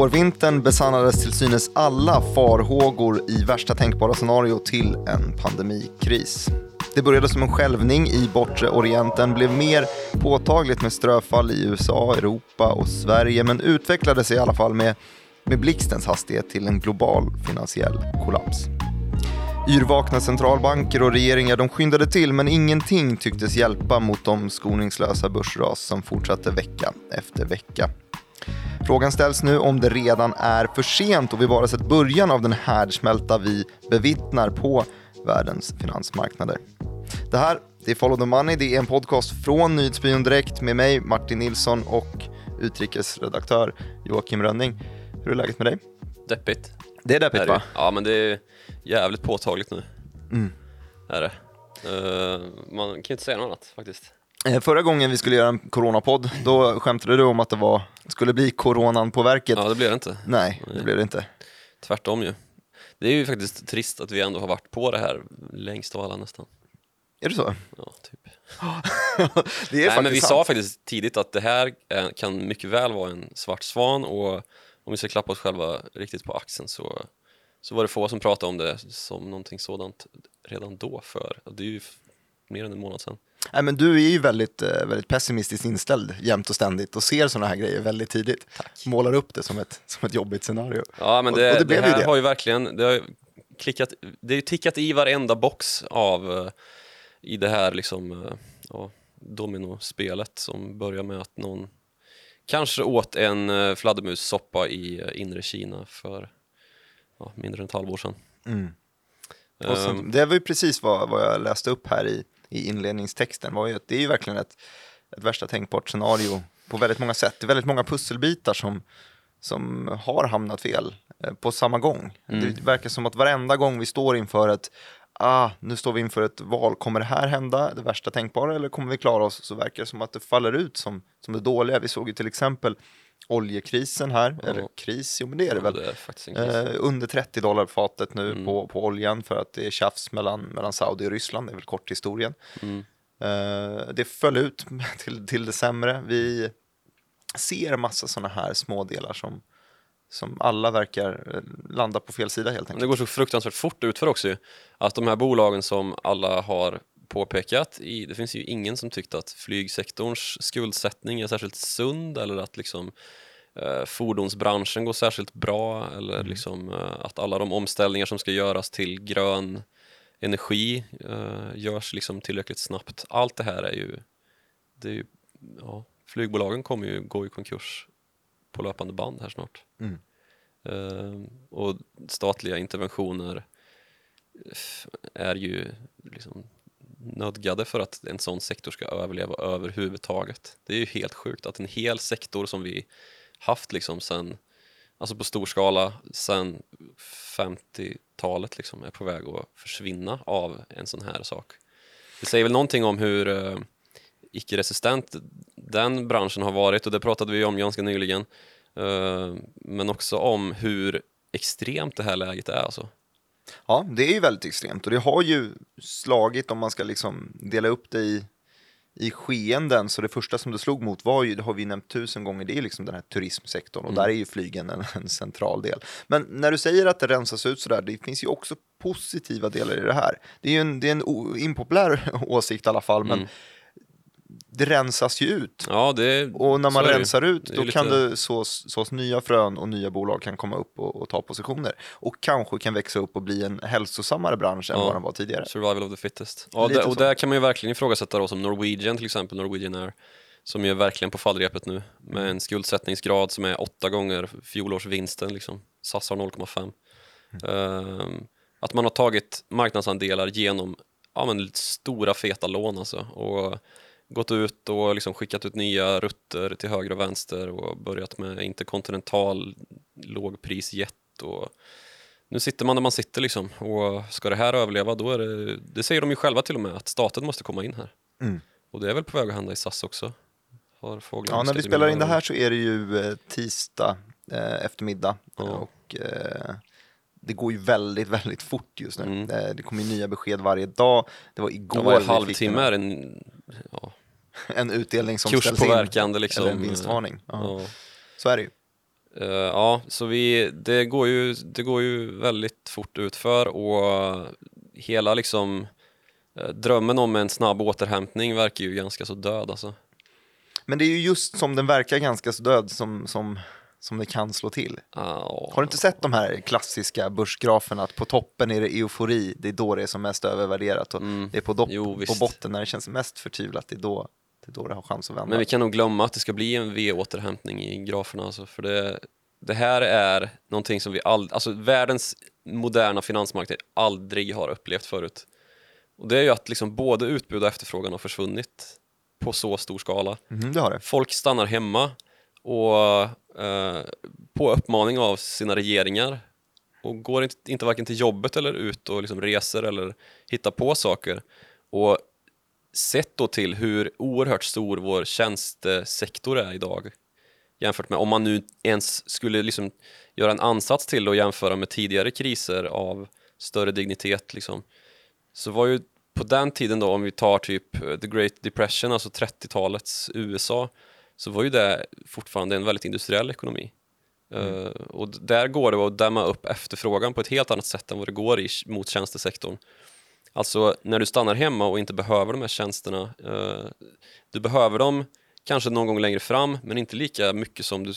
Vårvintern besannades till synes alla farhågor i värsta tänkbara scenario till en pandemikris. Det började som en skälvning i bortre Orienten, blev mer påtagligt med ströfall i USA, Europa och Sverige, men utvecklades i alla fall med, med blixtens hastighet till en global finansiell kollaps. Yrvakna centralbanker och regeringar de skyndade till men ingenting tycktes hjälpa mot de skoningslösa börsras som fortsatte vecka efter vecka. Frågan ställs nu om det redan är för sent och vi bara sett början av den härdsmälta vi bevittnar på världens finansmarknader. Det här det är Follow the Money, det är en podcast från Nyhetsbyrån Direkt med mig Martin Nilsson och utrikesredaktör Joakim Rönning. Hur är läget med dig? Deppigt. Det är deppigt är det. va? Ja men det är jävligt påtagligt nu. Mm. Är det. Uh, man kan ju inte säga något annat faktiskt. Eh, Förra gången vi skulle göra en coronapodd, då skämtade du om att det var, skulle bli coronan på verket. Ja det blir det inte. Nej, det blev det inte. Tvärtom ju. Det är ju faktiskt trist att vi ändå har varit på det här längst av alla nästan. Är det så? Ja, typ. det är Nej, men vi sant. sa faktiskt tidigt att det här eh, kan mycket väl vara en svart svan och om vi ska klappa oss själva riktigt på axeln så, så var det få som pratade om det som någonting sådant redan då för det är ju mer än en månad sedan. Nej, men du är ju väldigt, eh, väldigt pessimistiskt inställd jämt och ständigt och ser sådana här grejer väldigt tidigt. Målar upp det som ett, som ett jobbigt scenario. Ja men Och- det, och det det, blev ju här det. har ju verkligen, det har ju klickat, det ju tickat i varenda box av eh, i det här liksom eh, ja, dominospelet som börjar med att någon kanske åt en fladdermussoppa i inre Kina för ja, mindre än ett halvår sedan. Mm. Och sen, Ehm, det var ju precis vad, vad jag läste upp här i, i inledningstexten. Var ju att det är ju verkligen ett, ett värsta tänkbart scenario på väldigt många sätt. Det är väldigt många pusselbitar som, som har hamnat fel eh, på samma gång. Mm. Det verkar som att varenda gång vi står inför ett Ah, nu står vi inför ett val, kommer det här hända, det värsta tänkbara, eller kommer vi klara oss? Så verkar det som att det faller ut som, som det dåliga. Vi såg ju till exempel oljekrisen här, Ja. eller kris, jo men det är det ja, väl. det är. Eh, under 30 dollar på fatet nu Mm. på, på oljan för att det är tjafs mellan, mellan Saudi och Ryssland, det är väl kort historien. Mm. Eh, det föll ut till, till det sämre. Vi ser massa sådana här små delar som, som alla verkar eh, landa på fel sida helt enkelt. det går så fruktansvärt fort utför också ju. Att de här bolagen som alla har påpekat, i, det finns ju ingen som tyckt att flygsektorns skuldsättning är särskilt sund eller att liksom eh, fordonsbranschen går särskilt bra eller liksom eh, att alla de omställningar som ska göras till grön energi eh, görs liksom tillräckligt snabbt. Allt det här är ju, det är ju ja, flygbolagen kommer ju gå i konkurs på löpande band här snart. Mm. Eh, och statliga interventioner är ju liksom nödgade för att en sån sektor ska överleva överhuvudtaget. Det är ju helt sjukt att en hel sektor som vi haft liksom sen, alltså på stor skala sen 50-talet liksom är på väg att försvinna av en sån här sak. Det säger väl någonting om hur eh, icke-resistent den branschen har varit och det pratade vi om ganska nyligen. Eh, men också om hur extremt det här läget är alltså. Ja, det är ju väldigt extremt och det har ju slagit om man ska liksom dela upp det i, i skeenden. Så det första som det slog mot var ju, det har vi nämnt tusen gånger, det är liksom den här turismsektorn och Mm. där är ju flygen en, en central del. Men när du säger att det rensas ut sådär, det finns ju också positiva delar i det här. Det är ju en, det är en o- impopulär åsikt i alla fall, men Mm. Det rensas ju ut. Ja, det, Och när man rensar ut, då ju kan lite- det sås, sås nya frön och nya bolag kan komma upp och, och ta positioner. Och kanske kan växa upp och bli en hälsosammare bransch än Ja. vad den var tidigare. Survival of the fittest. Ja, Lite det, och där kan man ju verkligen ifrågasätta då som Norwegian till exempel, Norwegian Air, som är verkligen på fallrepet nu med en skuldsättningsgrad som är åtta gånger fjolårsvinsten liksom. SAS har 0,5. Ehm, att man har tagit marknadsandelar genom ja, men stora feta lån alltså och gått ut och liksom skickat ut nya rutter till höger och vänster och börjat med interkontinental lågprisjet och nu sitter man där man sitter liksom och ska det här överleva då är det, det säger de ju själva till och med, att staten måste komma in här. Mm. Och det är väl på väg att hända i SAS också. Har Ja, när vi spelar in det här så är det ju eh, tisdag eh, eftermiddag Ja. och eh, det går ju väldigt, väldigt fort just nu. Mm. Eh, det kommer ju nya besked varje dag. Det var igår varje vi fick halvtimme en, en ja, en utdelning som ställs in. liksom. Eller en vinstvarning. Ja. Ja. Så är det ju. Eh, ja, så vi, det, går ju, det går ju väldigt fort utför och hela liksom eh, drömmen om en snabb återhämtning verkar ju ganska så död alltså. Men det är ju just som den verkar ganska så död som, som, som det kan slå till. Ah, Har du inte sett de här klassiska börsgraferna att på toppen är det eufori, det är då det är som mest övervärderat och Mm. det är på, dopp, Jo, på botten när det känns mest förtvivlat, det är då det, är då det har chans att vända. Men vi kan nog glömma att det ska bli en V-återhämtning i graferna alltså, för det, det här är någonting som vi aldrig, alltså världens moderna finansmarknad aldrig har upplevt förut. Och det är ju att liksom både utbud och efterfrågan har försvunnit på så stor skala. Mhm, det har det. Folk stannar hemma och eh, på uppmaning av sina regeringar och går inte, inte varken till jobbet eller ut och liksom reser eller hittar på saker. Och sett då till hur oerhört stor vår tjänstesektor är idag jämfört med om man nu ens skulle liksom göra en ansats till att jämföra med tidigare kriser av större dignitet liksom, så var ju på den tiden då om vi tar typ eh, the great depression, alltså 30-talets USA så var ju det fortfarande en väldigt industriell ekonomi. Eh, och d- där går det att dämma upp efterfrågan på ett helt annat sätt än vad det går i, mot tjänstesektorn. Alltså när du stannar hemma och inte behöver de här tjänsterna. Eh, du behöver dem kanske någon gång längre fram men inte lika mycket som du,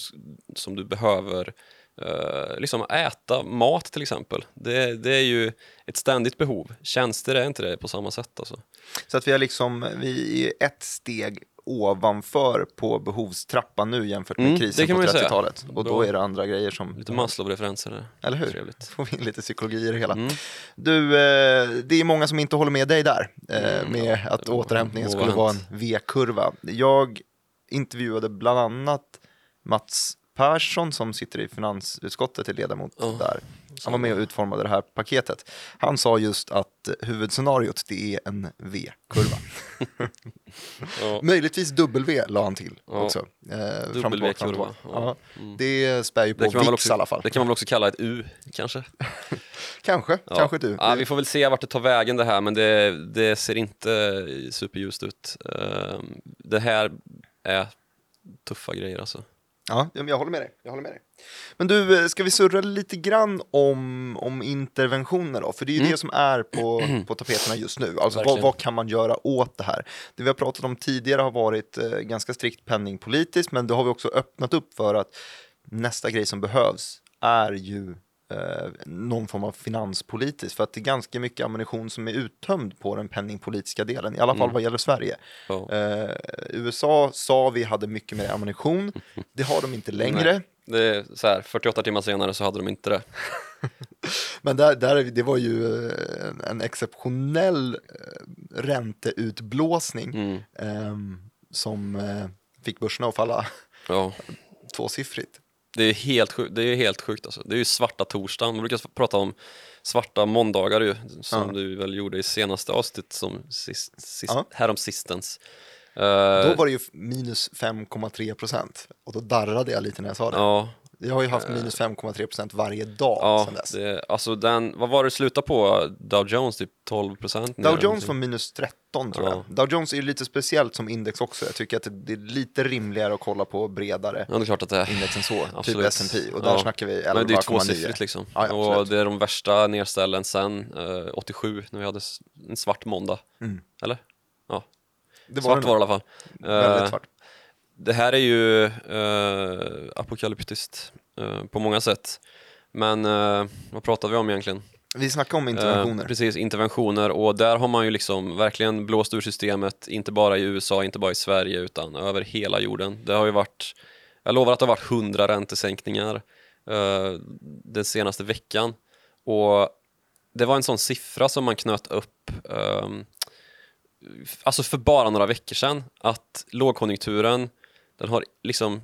som du behöver eh, liksom äta mat till exempel. Det, det är ju ett ständigt behov. Tjänster är inte det på samma sätt. Alltså. Så att vi har liksom, vi är ett steg ovanför på behovstrappan nu jämfört med Mm, krisen på man ju säga. 30-talet. Och då är det andra grejer som... Lite Maslow-referenser. Eller hur? Trevligt. Får vi in lite psykologi i det hela. Mm. Du, eh, det är många som inte håller med dig där, eh, Mm, med att må- återhämtningen skulle vara en V-kurva. Jag intervjuade bland annat Mats Persson som sitter i finansutskottet, är ledamot Ja. där. Han var med och utformade det här paketet. Han sa just att huvudscenariot det är en V-kurva. Ja. Möjligtvis W la han till Ja. också. Eh, W-kurva. Ja. Ja. Det spär ju på VIX också, i alla fall. det kan man väl också kalla ett U, kanske? Kanske, Ja. kanske du. Ja, vi får väl se vart det tar vägen det här, men det, det ser inte superljust ut. Ehm, Det här är tuffa grejer alltså. Ja, jag håller med dig. Jag håller med dig. Men du, eh, ska vi surra lite grann om, om interventioner då? För det är ju det som är på, på tapeterna just nu. Alltså vad, vad kan man göra åt det här? Det vi har pratat om tidigare har varit eh, ganska strikt penningpolitiskt, men då har vi också öppnat upp för att nästa grej som behövs är ju eh, någon form av finanspolitiskt, för att det är ganska mycket ammunition som är uttömd på den penningpolitiska delen, i alla fall vad gäller Sverige. Ja. Eh, USA sa vi hade mycket mer ammunition, det har de inte längre. Det är så här, 48 timmar senare så hade de inte det. Men där, där, det var ju eh, en, exceptionell eh, ränteutblåsning Mm. ehm, som eh, fick börserna att falla Ja. tvåsiffrigt. Det är helt sjukt, det är helt sjukt alltså. Det är ju svarta torsdagen, man brukar prata om svarta måndagar ju, som Ja. du väl gjorde i senaste avsnittet som sist, sist, Ja. härom sistens. Då Eh, var det ju minus 5,3 procent och då darrade jag lite när jag sa det. Ja, Jag har ju haft minus 5,3 procent varje dag ja sedan dess. det, alltså den, vad var det slutade på? Dow Jones typ 12 procent? Dow Jones var minus 13 tror Ja. jag. Dow Jones är ju lite speciellt som index också. Jag tycker att det, är lite rimligare att kolla på bredare Ja, det är klart att det är. index än så. Absolut. Typ S&P och där Ja. snackar vi Men det är 11,9. tvåsiffrigt liksom. Ja, och det är de värsta nedställen sen eh, 87 när vi hade en svart måndag. Mm. Eller? Ja, Det var svart var det i alla fall. Väldigt Eh, svart. Det här är ju eh, apokalyptiskt eh, på många sätt. Men eh, vad pratar vi om egentligen? Vi snackar om interventioner. Eh, precis, interventioner och där har man ju liksom verkligen blåst ur systemet, inte bara i USA, inte bara i Sverige utan över hela jorden. Det har ju varit, jag lovar att det har varit hundra räntesänkningar eh, den senaste veckan och det var en sån siffra som man knöt upp ehm, alltså för bara några veckor sedan att lågkonjunkturen den har liksom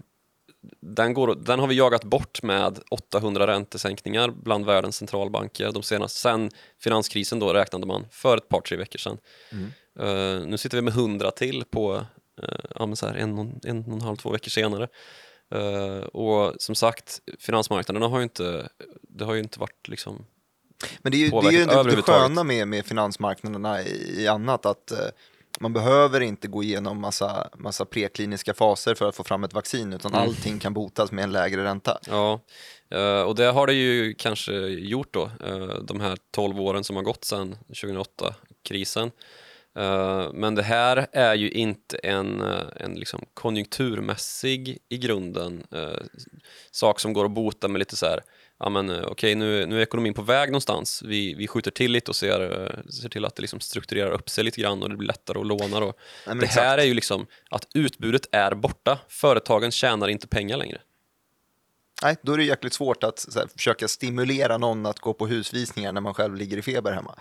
den, går, den har vi jagat bort med 800 räntesänkningar bland världens centralbanker de senaste, sen finanskrisen då räknade man för ett par tre veckor sedan. Eh, nu sitter vi med 100 till på uh, ja, så här en, och- en och en halv, två veckor senare. Eh, och som sagt, finansmarknaderna har ju inte, det har ju inte varit liksom Men det är ju det, är ju det, sköna med, med finansmarknaderna i, i annat att Man behöver inte gå igenom massa, massa prekliniska faser för att få fram ett vaccin, utan Mm. allting kan botas med en lägre ränta. Ja, eh, och det har det ju kanske gjort då, eh, de här 12 åren som har gått sedan 2008-krisen. Eh, Men det här är ju inte en, en liksom konjunkturmässig i grunden sak som går att bota med lite så här, ja men eh, okej nu, nu är ekonomin på väg någonstans, vi, vi skjuter till lite och ser, eh, ser till att det liksom strukturerar upp sig lite grann och det blir lättare att låna då. Nej, det här exakt. är ju liksom att utbudet är borta, företagen tjänar inte pengar längre. Nej, då är det jäkligt svårt att här, försöka stimulera någon att gå på husvisningar när man själv ligger i feber hemma.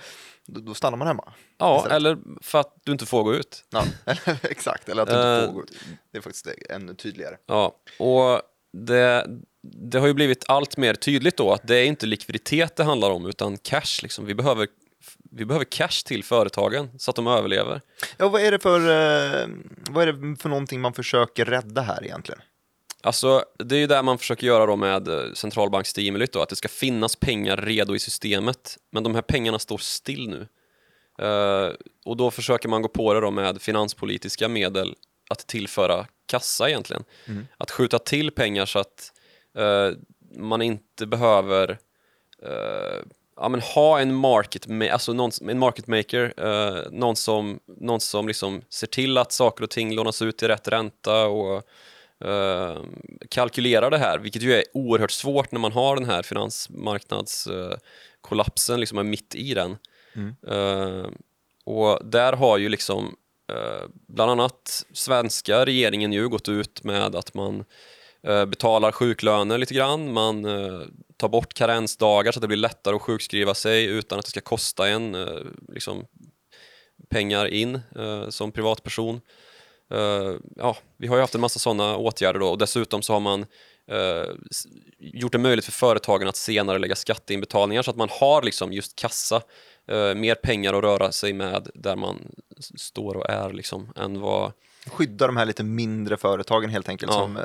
Då, då stannar man hemma. Ja, Istället. eller för att du inte får gå ut. Ja, exakt, eller att du inte Eh, får gå ut. Det är faktiskt ännu tydligare. Ja, och det, det har ju blivit allt mer tydligt då att det är inte likviditet det handlar om utan cash. Liksom. Vi, behöver, vi behöver cash till företagen så att de överlever. Ja, vad är, det för, eh, vad är det för någonting man försöker rädda här egentligen? Alltså, det är ju det man försöker göra då med eh, centralbanksstimulit då, att det ska finnas pengar redo i systemet. Men de här pengarna står still nu. Eh, och då försöker man gå på det då med finanspolitiska medel att tillföra kassa egentligen. Att skjuta till pengar så att man inte behöver eh, ja, men ha en market, ma- alltså någon, en market maker, eh, någon som, någon som liksom ser till att saker och ting lånas ut till rätt ränta och eh, kalkylerar det här, vilket ju är oerhört svårt när man har den här finansmarknadskollapsen, liksom är mitt i den. Eh, och där har ju liksom eh, bland annat svenska regeringen ju gått ut med att man eh, Eh, betalar sjuklöner lite grann, man eh, tar bort karensdagar så att det blir lättare att sjukskriva sig utan att det ska kosta en eh, liksom, pengar in som privatperson. Ja, vi har ju haft en massa sådana åtgärder då och dessutom så har man gjort det möjligt för företagen att senare lägga skatteinbetalningar så att man har liksom just kassa, mer pengar att röra sig med där man står och är liksom än vad Skydda de här lite mindre företagen helt enkelt, Ja. som, eh,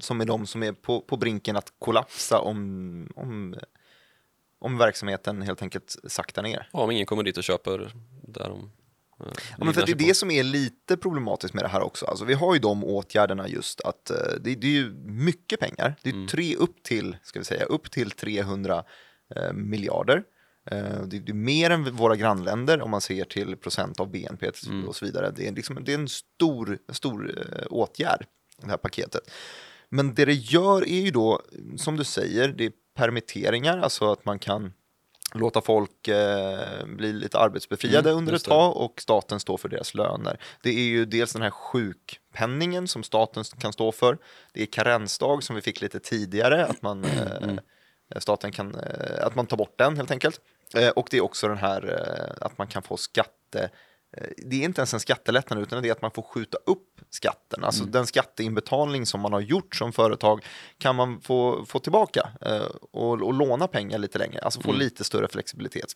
som är de som är på, på brinken att kollapsa om, om, om verksamheten helt enkelt saktar ner. ja, om ingen kommer dit och köper där de eh, Ja, men för det är på. det som är lite problematiskt med det här också. Alltså, vi har ju de åtgärderna just att eh, det, det är ju mycket pengar. Det är Mm. tre upp till, ska vi säga, upp till 300 eh, miljarder. Eh, det, är mer än våra grannländer om man ser till procent av BNP Mm. och så vidare. Det är, liksom, det är en stor, stor eh, åtgärd, det här paketet. Men det det gör är ju då, som du säger, det är permitteringar, alltså att man kan låta folk eh, bli lite arbetsbefriade Mm, under ett tag och staten står för deras löner. Det är ju dels den här sjukpenningen som staten kan stå för. Det är karensdag som vi fick lite tidigare, att man, Mm. Eh, staten kan, eh, att man tar bort den helt enkelt. Eh, och det är också den här att man kan få skatte det är inte ens en skattelättnad utan det är att man får skjuta upp skatten. Alltså den skatteinbetalning som man har gjort som företag kan man få, få tillbaka eh, och, och låna pengar lite längre, alltså få lite större flexibilitet.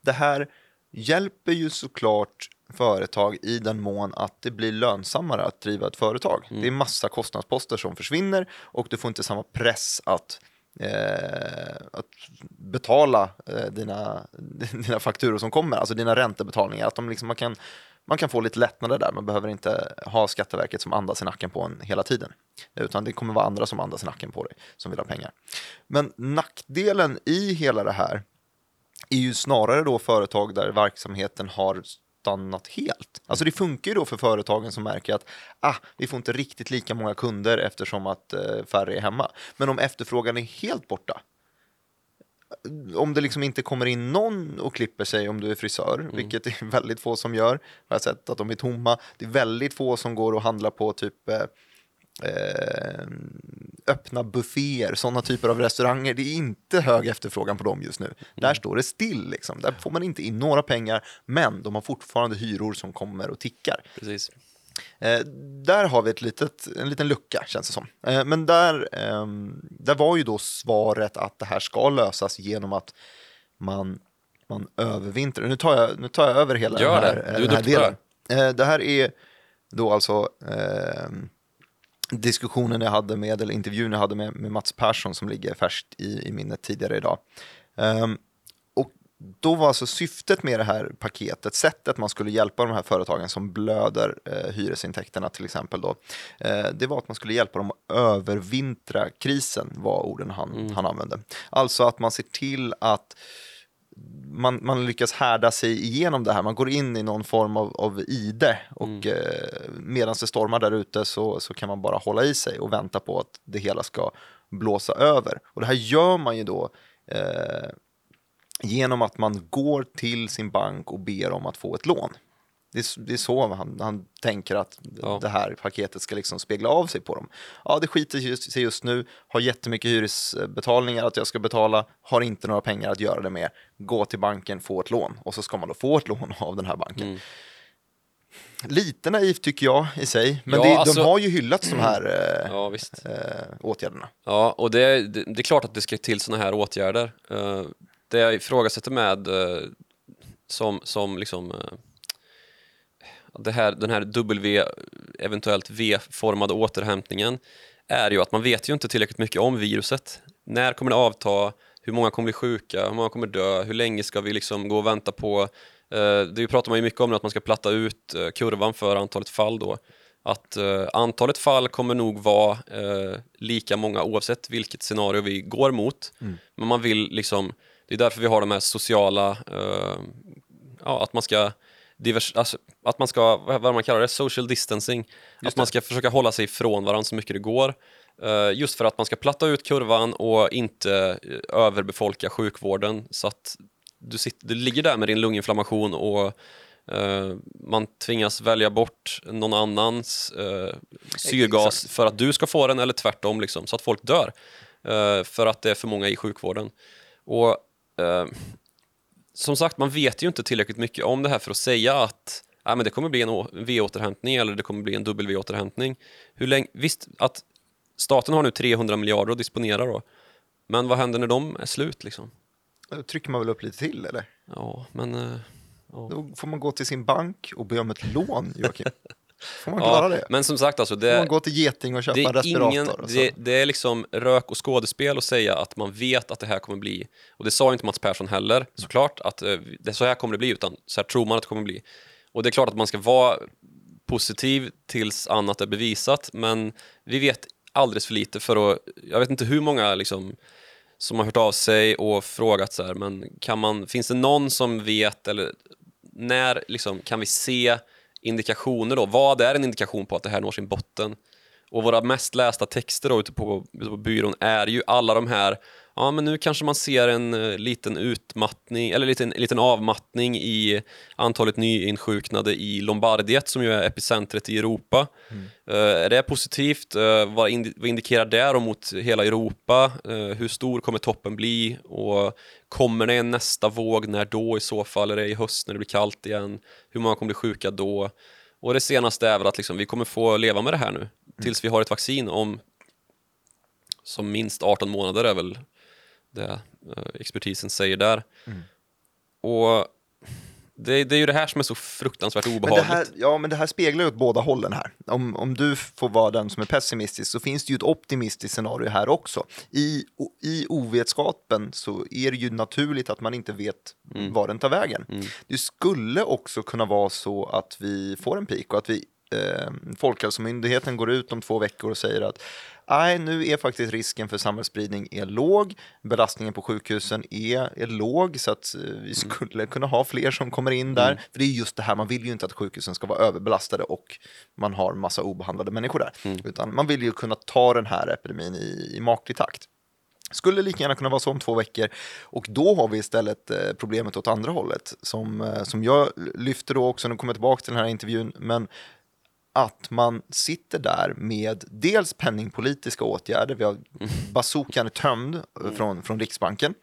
Det här hjälper ju såklart företag i den mån att det blir lönsammare att driva ett företag. Det är massa kostnadsposter som försvinner och du får inte samma press att, eh, att betala eh, dina, dina fakturor som kommer, alltså dina räntebetalningar. Att de liksom, man, kan, man kan få lite lättnader där, man behöver inte ha Skatteverket som andas i nacken på en hela tiden. Utan det kommer vara andra som andas i nacken på dig, som vill ha pengar. Men nackdelen i hela det här är ju snarare då företag där verksamheten har stannat helt. Alltså det funkar ju då för företagen som märker att ah, vi får inte riktigt lika många kunder eftersom att eh, färre är hemma. Men om efterfrågan är helt borta, om det liksom inte kommer in någon och klipper sig om du är frisör, vilket det är väldigt få som gör, har jag sett att de är tomma. Det är väldigt få som går och handlar på typ eh, eh, öppna bufféer, sådana typer av restauranger. Det är inte hög efterfrågan på dem just nu. Där står det still, liksom. där får man inte in några pengar, men de har fortfarande hyror som kommer och tickar. Precis. Eh, där har vi ett litet, en liten lucka, känns det som. Eh, men där, ehm, där var ju då svaret att det här ska lösas genom att man, man övervintrar. Nu tar jag, nu tar jag över hela Gör den här, det. Du är den här delen. Eh, det här är då alltså ehm, diskussionen jag hade med, eller intervjun jag hade med, med Mats Persson som ligger färskt i, i minnet tidigare idag. Ehm, och då var alltså syftet med det här paketet, sättet man skulle hjälpa de här företagen som blöder eh, hyresintäkterna till exempel då, eh, det var att man skulle hjälpa dem att övervintra krisen, var orden han, Mm. han använde. Alltså att man ser till att man, man lyckas härda sig igenom det här. Man går in i någon form av, av ide och Mm. eh, medan det stormar där ute så, så kan man bara hålla i sig och vänta på att det hela ska blåsa över. Och det här gör man ju då eh, genom att man går till sin bank och ber om att få ett lån. Det är, det är så han, han tänker att Ja. det här paketet ska liksom spegla av sig på dem. Ja, det skiter just, sig just nu, har jättemycket hyresbetalningar att jag ska betala, har inte några pengar att göra det med. Gå till banken, få ett lån och så ska man då få ett lån av den här banken. Mm. Lite naivt tycker jag i sig, men Ja, det, alltså- de har ju hyllats de här eh, Ja, eh, åtgärderna. Ja, och det, det, det är klart att det ska till sådana här åtgärder. Eh, det jag ifrågasätter med eh, som, som liksom eh, det här, den här W, eventuellt V-formade återhämtningen är ju att man vet ju inte tillräckligt mycket om viruset. När kommer det avta? Hur många kommer bli sjuka? Hur många kommer dö? Hur länge ska vi liksom gå och vänta på? Eh, det pratar man ju mycket om nu, att man ska platta ut eh, kurvan för antalet fall då. Att eh, antalet fall kommer nog vara lika många oavsett vilket scenario vi går mot. Men man vill liksom, det är därför vi har de här sociala, ja, att man ska divers, alltså, att man ska, vad man kallar det, social distancing. att man ska försöka hålla sig ifrån varandra så mycket det går. Eh, just för att man ska platta ut kurvan och inte eh, överbefolka sjukvården så att du, sitter, du ligger där med din lunginflammation och eh, man tvingas välja bort någon annans eh, syrgas Exakt. för att du ska få den eller tvärtom liksom, så att folk dör eh, för att det är för många i sjukvården. Och som sagt, man vet ju inte tillräckligt mycket om det här för att säga att ja, men det kommer bli en V-återhämtning eller det kommer bli en W-återhämtning. Hur länge, visst, att staten har nu 300 miljarder att disponera då, men vad händer när de är slut liksom? Då trycker man väl upp lite till eller? Ja, men... eh, ja. Då får man gå till sin bank och be om ett lån, Joakim. Får man klara Ja, det? men som sagt alltså, Får det, man gå till Geting och köpa det respirator? ingen, det, det är liksom rök och skådespel att säga att man vet att det här kommer bli, och det sa inte Mats Persson heller, såklart, att eh, det, så här kommer det bli, utan så här tror man att det kommer bli. Och det är klart att man ska vara positiv tills annat är bevisat, men vi vet alldeles för lite för att, jag vet inte hur många liksom, som har hört av sig och frågat så här, men kan man, finns det någon som vet eller när liksom, kan vi se indikationer då? Vad är en indikation på att det här når sin botten? Och våra mest lästa texter då ute på, ute på byrån är ju alla de här Ja, men nu kanske man ser en eh, liten utmattning, eller liten, liten avmattning i antalet nyinsjuknade i Lombardiet som ju är epicentret i Europa. Eh, är det positivt? Eh, vad, indi- vad indikerar det då mot hela Europa? Hur stor kommer toppen bli? Och kommer det en nästa våg? När då i så fall? Är det i höst när det blir kallt igen? Hur många kommer bli sjuka då? Och det senaste är väl att liksom, vi kommer få leva med det här nu tills vi har ett vaccin om som minst 18 månader är väl det eh, expertisen säger där. Och det, det är ju det här som är så fruktansvärt Men obehagligt. här, ja, men det här speglar ju åt båda hållen här. Om, om du får vara den som är pessimistisk så finns det ju ett optimistiskt scenario här också. I, I ovetskapen så är det ju naturligt att man inte vet Mm. var den tar vägen. Det skulle också kunna vara så att vi får en peak och att vi eh, Folkhälsomyndigheten går ut om två veckor och säger att nej, nu är faktiskt risken för samhällsspridning är låg, belastningen på sjukhusen är, är låg så att eh, vi skulle kunna ha fler som kommer in där. För det är just det här, man vill ju inte att sjukhusen ska vara överbelastade och man har massa obehandlade människor där. Utan man vill ju kunna ta den här epidemin i, i maklig takt. Skulle lika gärna kunna vara så om två veckor. Och då har vi istället eh, problemet åt andra hållet. Som, eh, som jag lyfter då också, nu kommer jag tillbaka till den här intervjun, men att man sitter där med dels penningpolitiska åtgärder, vi har bazookan är tömd från, från Riksbanken,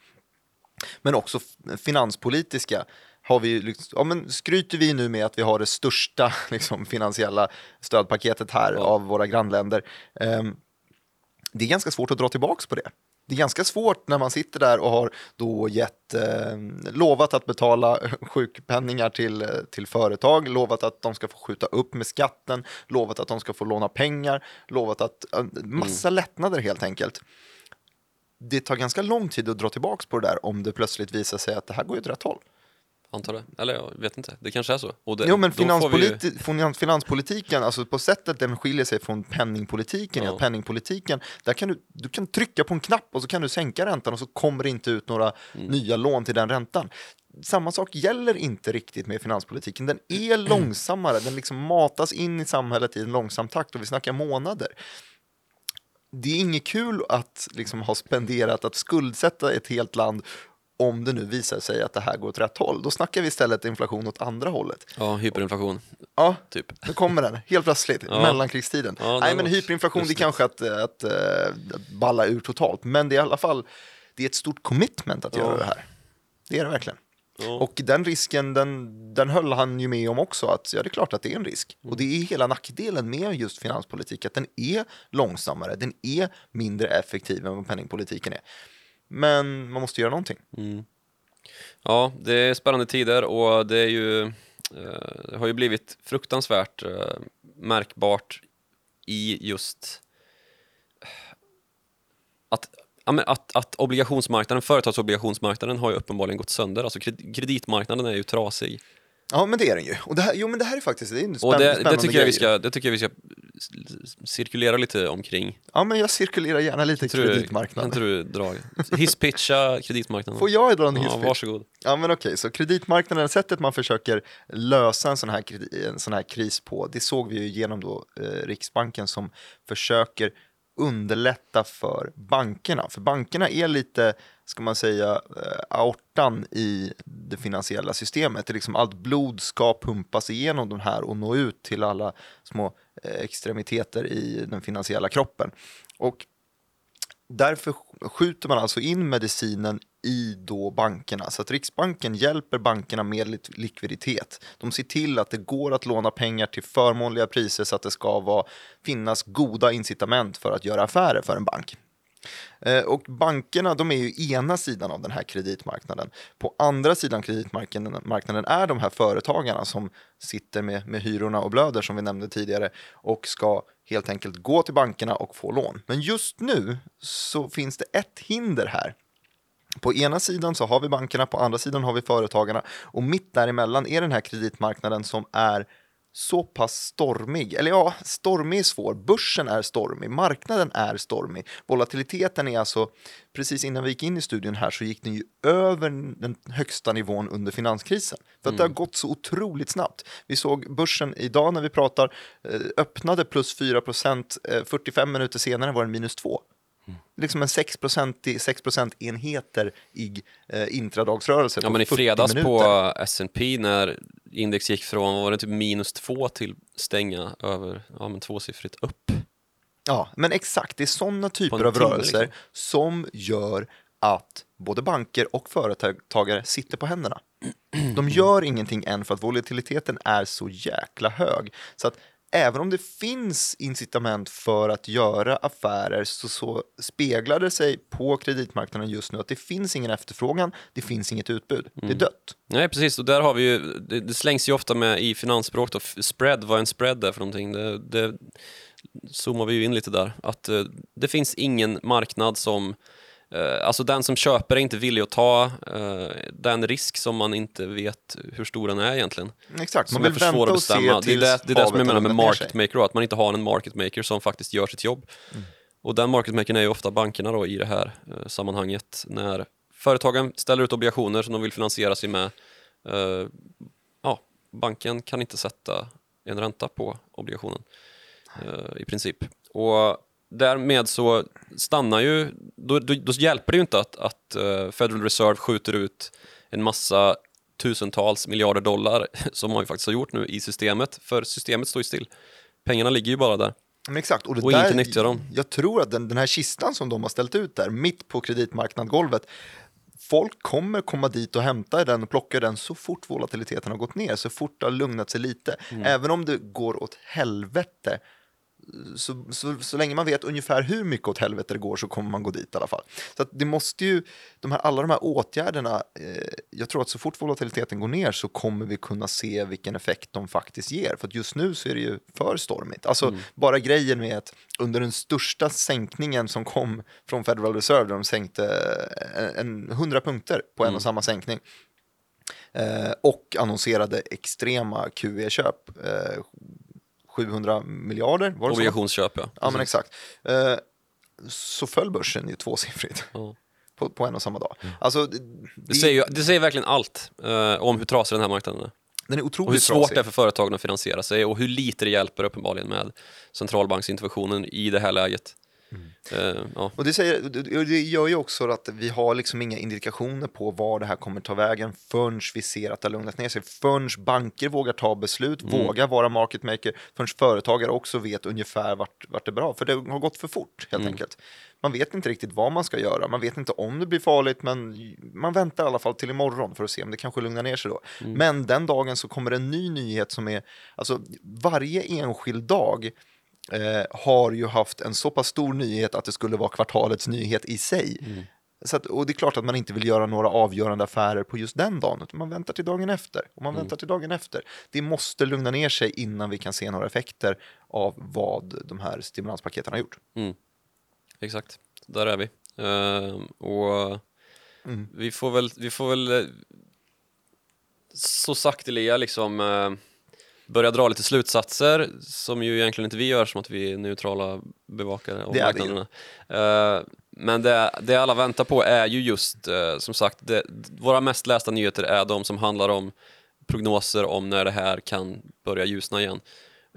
men också finanspolitiska har vi, ja, men skryter vi nu med att vi har det största liksom, finansiella stödpaketet här Ja. av våra grannländer. Ehm, det är ganska svårt att dra tillbaks på det. Det är ganska svårt när man sitter där och har då gett, eh, lovat att betala sjukpenningar till, eh, till företag, lovat att de ska få skjuta upp med skatten, lovat att de ska få låna pengar, lovat att, eh, massa lättnader helt enkelt. det tar ganska lång tid att dra tillbaka på det där om det plötsligt visar sig att det här går åt rätt håll. Antar det. Eller jag vet inte. Det kanske är så. Och det, Jo, men ju- finanspoliti- finans, finanspolitiken, alltså på sättet den skiljer sig från penningpolitiken, Ja. penningpolitiken, där kan du, du kan trycka på en knapp och så kan du sänka räntan och så kommer det inte ut några Mm. nya lån till den räntan. Samma sak gäller inte riktigt med finanspolitiken. Den är långsammare, den liksom matas in i samhället i en långsam takt och vi snackar månader. Det är inget kul att liksom ha spenderat att skuldsätta ett helt land om det nu visar sig att det här går åt rätt håll. Då snackar vi istället inflation åt andra hållet. Ja, hyperinflation, Ja, typ. nu kommer den, helt plötsligt, Ja. mellankrigstiden. Ja, Nej, men hyperinflation, det är kanske att, att, eh, att balla ur totalt, men det är i alla fall det är ett stort commitment att göra Ja. det här. Det är det verkligen. Ja. Och den risken, den, den höll han ju med om också, att ja, det är klart att det är en risk. Och det är hela nackdelen med just finanspolitik, att den är långsammare, den är mindre effektiv än vad penningpolitiken är. Men man måste göra någonting. Mm. Ja, det är spännande tider och det är ju, eh, det har ju blivit fruktansvärt eh, märkbart i just att, ja, men att, att obligationsmarknaden, företagsobligationsmarknaden har ju uppenbarligen gått sönder. Alltså kred- kreditmarknaden är ju trasig. Ja, men det är den ju. Och det här, jo, men det här är faktiskt det är en Och spännande, det, det, spännande tycker jag vi ska, det tycker jag vi ska cirkulera lite omkring. Ja, men jag cirkulerar gärna lite Tror kreditmarknaden. Kan du dra? Hisspitcha kreditmarknaden. Får jag dra en Ja, hisspitch? varsågod. Ja, men okej, så kreditmarknaden, sättet man försöker lösa en sån här, en sån här kris på, det såg vi ju genom då eh, Riksbanken som försöker underlätta för bankerna. För bankerna är lite, ska man säga, eh, aortan i det finansiella systemet. Det är liksom allt blod ska pumpas igenom de här och nå ut till alla små extremiteter i den finansiella kroppen. Och Därför skjuter man alltså in medicinen i då bankerna så att Riksbanken hjälper bankerna med likviditet. De ser till att det går att låna pengar till förmånliga priser så att det ska vara, finnas goda incitament för att göra affärer för en bank. Eh, och bankerna de är ju ena sidan av den här kreditmarknaden. På andra sidan kreditmarknaden marknaden är de här företagarna som sitter med, med hyrorna och blöder som vi nämnde tidigare och ska helt enkelt gå till bankerna och få lån. Men just nu så finns det ett hinder här. På ena sidan så har vi bankerna, på andra sidan har vi företagarna och mitt däremellan är den här kreditmarknaden som är så pass stormig. Eller ja, stormig är svår. Börsen är stormig, marknaden är stormig. Volatiliteten är alltså, precis innan vi gick in i studion här så gick den ju över den högsta nivån under finanskrisen. För att det har gått så otroligt snabbt. Vi såg börsen idag när vi pratar eh, öppnade plus 4 procent, eh, 45 minuter senare var den minus 2 liksom en 6 6 enheter i eh, intradagsrörelse Ja, men i 40 fredags minuter. på S&P när index gick från, var det, typ minus två till stänga över, ja men tvåsiffrigt upp. Ja, men exakt. Det är sådana typer av timme, rörelser liksom. som gör att både banker och företagare sitter på händerna. De gör ingenting än för att volatiliteten är så jäkla hög. Så att även om det finns incitament för att göra affärer så, så speglar det sig på kreditmarknaden just nu att det finns ingen efterfrågan, det finns inget utbud. Det Mm. är dött. Nej precis, och där har vi ju, det, det slängs ju ofta med i finansspråk då, spread, vad en spread är för någonting. Det, det zoomar vi ju in lite där. Att eh, det finns ingen marknad som alltså den som köper är inte villig att ta eh, den risk som man inte vet hur stor den är egentligen. Exakt, man Som vill för svår vänta och se tills Det är det, det, är det som jag menar med market maker då, att man inte har en market maker som faktiskt gör sitt jobb. Mm. Och den market makern är ju ofta bankerna då i det här eh, sammanhanget. När företagen ställer ut obligationer som de vill finansiera sig med. Eh, ja, banken kan inte sätta en ränta på obligationen eh, i princip. Och därmed så stannar ju, då, då, då hjälper det ju inte att, att eh, Federal Reserve skjuter ut en massa tusentals miljarder dollar som man ju faktiskt har gjort nu i systemet, för systemet står ju still. Pengarna ligger ju bara där. Men exakt, och, det Och där, inte nyttja dem. Jag tror att den, den här kistan som de har ställt ut där, mitt på kreditmarknadsgolvet, folk kommer komma dit och hämta den och plocka den så fort volatiliteten har gått ner, så fort det har lugnat sig lite. Mm. Även om det går åt helvete så, så, så länge man vet ungefär hur mycket åt helvete det går så kommer man gå dit i alla fall. Så det måste ju, de här, alla de här åtgärderna, eh, jag tror att så fort volatiliteten går ner så kommer vi kunna se vilken effekt de faktiskt ger. För att just nu så är det ju för stormigt. Alltså Mm. bara grejen med att under den största sänkningen som kom från Federal Reserve, där de sänkte en, en 100 punkter på en Mm. och samma sänkning, eh, och annonserade extrema QE-köp. Eh, 700 miljarder, var det så? Obligationsköp ja. Ja, men exakt. Eh, så föll börsen ju tvåsiffrigt Ja. på, på en och samma dag. Alltså, det, Det, säger ju, det säger verkligen allt eh, om hur trasig den här marknaden är. den är Och otroligt hur svårt trasig. det är för företagen att finansiera sig och hur lite det hjälper uppenbarligen med centralbanksinterventionen i det här läget. Eh, ja. Och det, säger, det gör ju också att vi har liksom inga indikationer på var det här kommer ta vägen förrän vi ser att det har lugnat ner sig. Förrän banker vågar ta beslut, vågar vara market maker, förrän företagare också vet ungefär vart, vart det är bra. För det har gått för fort helt enkelt. Man vet inte riktigt vad man ska göra, man vet inte om det blir farligt, men man väntar i alla fall till imorgon för att se om det kanske lugnar ner sig då. Men den dagen så kommer en ny nyhet som är, alltså varje enskild dag eh, har ju haft en så pass stor nyhet att det skulle vara kvartalets nyhet i sig. Så att, och det är klart att man inte vill göra några avgörande affärer på just den dagen, utan man väntar till dagen efter. Och man väntar till dagen efter. Det måste lugna ner sig innan vi kan se några effekter av vad de här stimulanspaketen har gjort. Exakt, där är vi. Eh, och Mm. vi får väl, vi får väl eh, så sakteliga liksom eh, börja dra lite slutsatser som ju egentligen inte vi gör som att vi är neutrala bevakare av marknaderna. Eh, men det, det alla väntar på är ju just eh, som sagt, det, våra mest lästa nyheter är de som handlar om prognoser om när det här kan börja ljusna igen.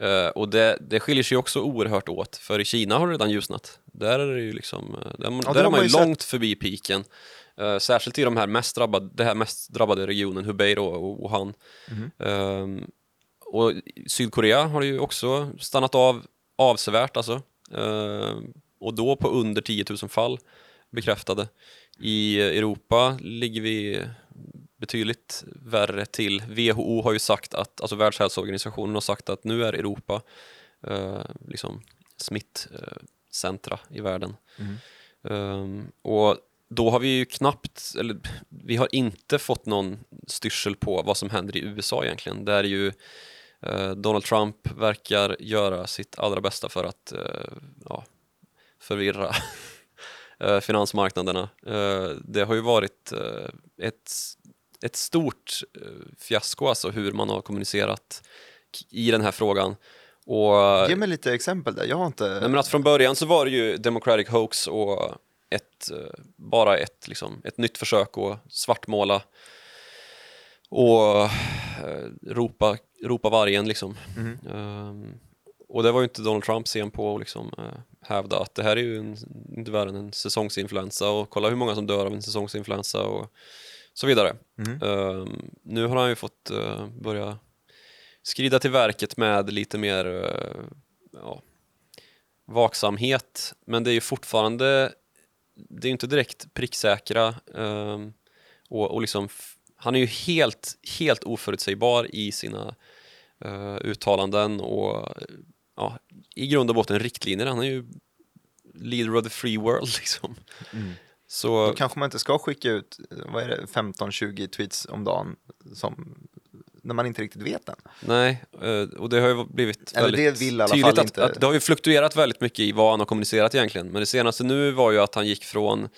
Eh, och det, det skiljer sig också oerhört åt, för i Kina har det redan ljusnat. Där är det ju liksom, där, det där är man ju ju sett. långt förbi piken. Eh, särskilt i de här mest drabbade, det här mest drabbade regionen, Hubei och Wuhan. Mhm. Ehm, och Sydkorea har ju också stannat av avsevärt alltså. Ehm, och då på under 10 000 fall bekräftade. I Europa ligger vi betydligt värre till. WHO har ju sagt att, alltså Världshälsoorganisationen har sagt att nu är Europa eh, liksom smittcentra i världen. Mm. Ehm, och då har vi ju knappt, eller vi har inte fått någon styrsel på vad som händer i USA egentligen. Där ju eh, Donald Trump verkar göra sitt allra bästa för att eh, ja, förvirra eh, finansmarknaderna. Eh, det har ju varit eh, ett, ett stort eh, fiasko alltså hur man har kommunicerat i den här frågan. Och, Ge mig lite exempel där, jag har inte... Nej, men att från början så var det ju Democratic hoax och ett, eh, bara ett, liksom, ett nytt försök att svartmåla och eh, ropa, ropa vargen liksom. Mhm. Ehm, och det var ju inte Donald Trump sen på att liksom, eh, hävda att det här är ju en, inte värre än en säsongsinfluensa och kolla hur många som dör av en säsongsinfluensa och så vidare. Mhm. Ehm, nu har han ju fått eh, börja skrida till verket med lite mer eh, ja, vaksamhet, men det är ju fortfarande det är inte direkt pricksäkra ehm, och, och liksom han är ju helt, helt oförutsägbar i sina eh, uttalanden och ja, i grund och botten riktlinjer. Han är ju leader of the free world liksom. Mm. Så Då kanske man inte ska skicka ut, vad är det, 15-20 tweets om dagen som, när man inte riktigt vet den. Nej, eh, och det har ju blivit Eller väldigt det vill i alla tydligt fall att, inte- att det har ju fluktuerat väldigt mycket i vad han har kommunicerat egentligen. Men det senaste nu var ju att han gick från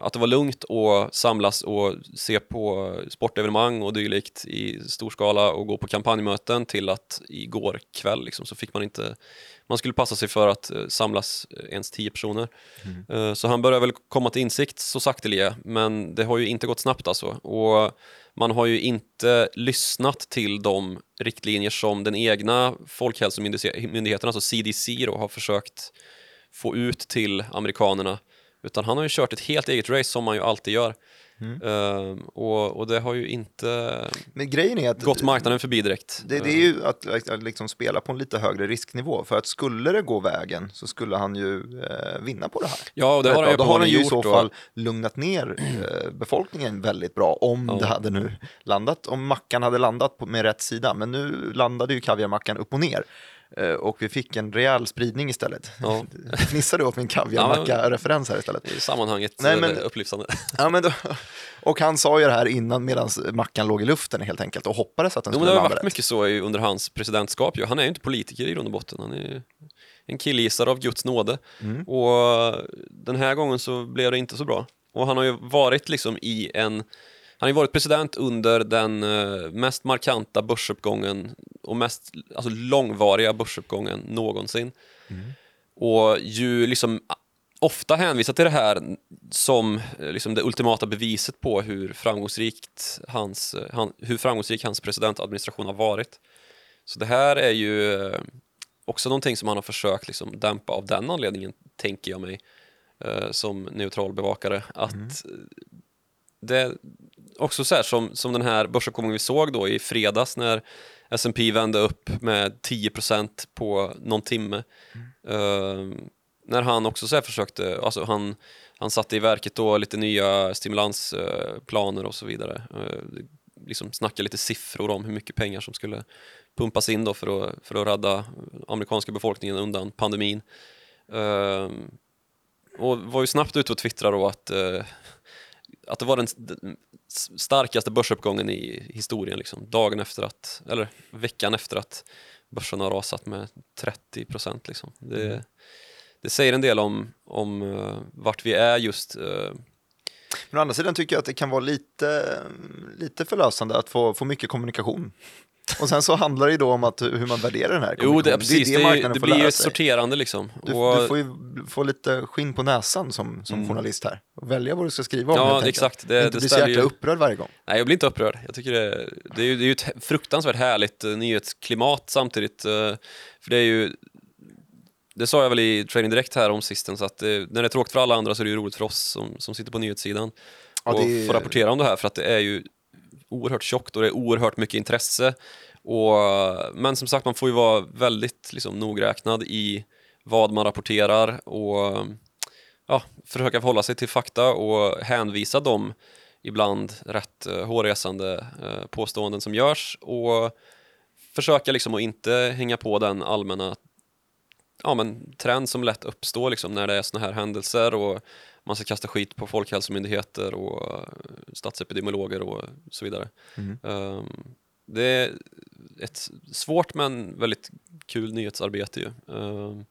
att det var lugnt att samlas och se på sportevenemang och dylikt i stor skala och gå på kampanjmöten till att igår kväll liksom, så fick man inte man skulle passa sig för att eh, samlas eh, ens tio personer. Eh, så han börjar väl komma till insikt så sakteliga, men det har ju inte gått snabbt alltså. Och man har ju inte lyssnat till de riktlinjer som den egna folkhälsomyndigheten, alltså CDC, då, har försökt få ut till amerikanerna. Utan han har ju kört ett helt eget race som man ju alltid gör. Eh, och, och det har ju inte Men grejen är att gått marknaden förbi direkt. det, det är ju att, att liksom spela på en lite högre risknivå. För att skulle det gå vägen så skulle han ju eh, vinna på det här. Ja, och det har han ju Då har han ju i så fall lugnat ner eh, befolkningen väldigt bra om Ja. det hade nu landat, om mackan hade landat på, med rätt sida. Men nu landade ju kaviarmackan upp och ner. Eh, och vi fick en rejäl spridning istället. Ja. Fnissar du åt min kaviarmacka-referens här istället? I sammanhanget Nej, men- men... upplyftande. Ja, men då, och han sa ju det här innan medan mackan låg i luften helt enkelt och hoppades att den Jo, skulle det har landa varit rätt. mycket så under hans presidentskap. Han är ju inte politiker i grund och botten. Han är en killgissare av Guds nåde. Mm. Och den här gången så blev det inte så bra. Och han har ju varit liksom i en... Han har ju varit president under den eh, mest markanta börsuppgången och mest alltså, långvariga börsuppgången någonsin. Och ju liksom ofta hänvisat till det här som eh, liksom det ultimata beviset på hur framgångsrikt hans, eh, han, hur framgångsrik hans presidentadministration har varit. Så det här är ju också någonting som han har försökt liksom dämpa av den anledningen, tänker jag mig, som neutral bevakare. Att eh, det också så här som, som den här börsuppgången vi såg då i fredags när S&P vände upp med 10% på någon timme. Eh, när han också så försökte, alltså han, han satte i verket då lite nya stimulansplaner och så vidare. Eh, liksom snacka lite siffror om hur mycket pengar som skulle pumpas in då för att, för att rädda amerikanska befolkningen undan pandemin. Eh, och var ju snabbt ute och twittrade då att, eh, att det var den starkaste börsuppgången i historien, liksom, dagen efter att, eller veckan efter att börsen har rasat med 30 procent. Liksom. Det, det säger en del om, om uh, vart vi är just. eh, Men å andra sidan tycker jag att det kan vara lite, lite förlösande att få, få mycket kommunikation. Och sen så handlar det ju då om att, hur man värderar den här jo, det, precis, det, är marknaden det får blir ju ett sig. sorterande liksom. Du, Och- du får ju få lite skinn på näsan som, som journalist här. Och välja vad du ska skriva om Mm. Ja, exakt. Det- Inte det bli så jäkla ju- upprörd varje gång. Nej, jag blir inte upprörd. Jag tycker det, det, är, ju, det är ju ett fruktansvärt härligt eh, nyhetsklimat samtidigt. eh, För det är ju, det sa jag väl i Trading Direkt här om sisten, så att eh, när det är tråkigt för alla andra så är det ju roligt för oss som, som sitter på nyhetssidan. Ja, och det är- få rapportera om det här för att det är ju oerhört tjockt och det är oerhört mycket intresse. Och, men som sagt, man får ju vara väldigt liksom, nogräknad i vad man rapporterar och ja, försöka förhålla sig till fakta och hänvisa de ibland rätt eh, hårresande eh, påståenden som görs och försöka liksom att inte hänga på den allmänna ja, men, trend som lätt uppstår liksom, när det är såna här händelser och man ska kasta skit på folkhälsomyndigheter och eh, statsepidemiologer och så vidare. Um, det är ett svårt men väldigt kul nyhetsarbete ju. Um,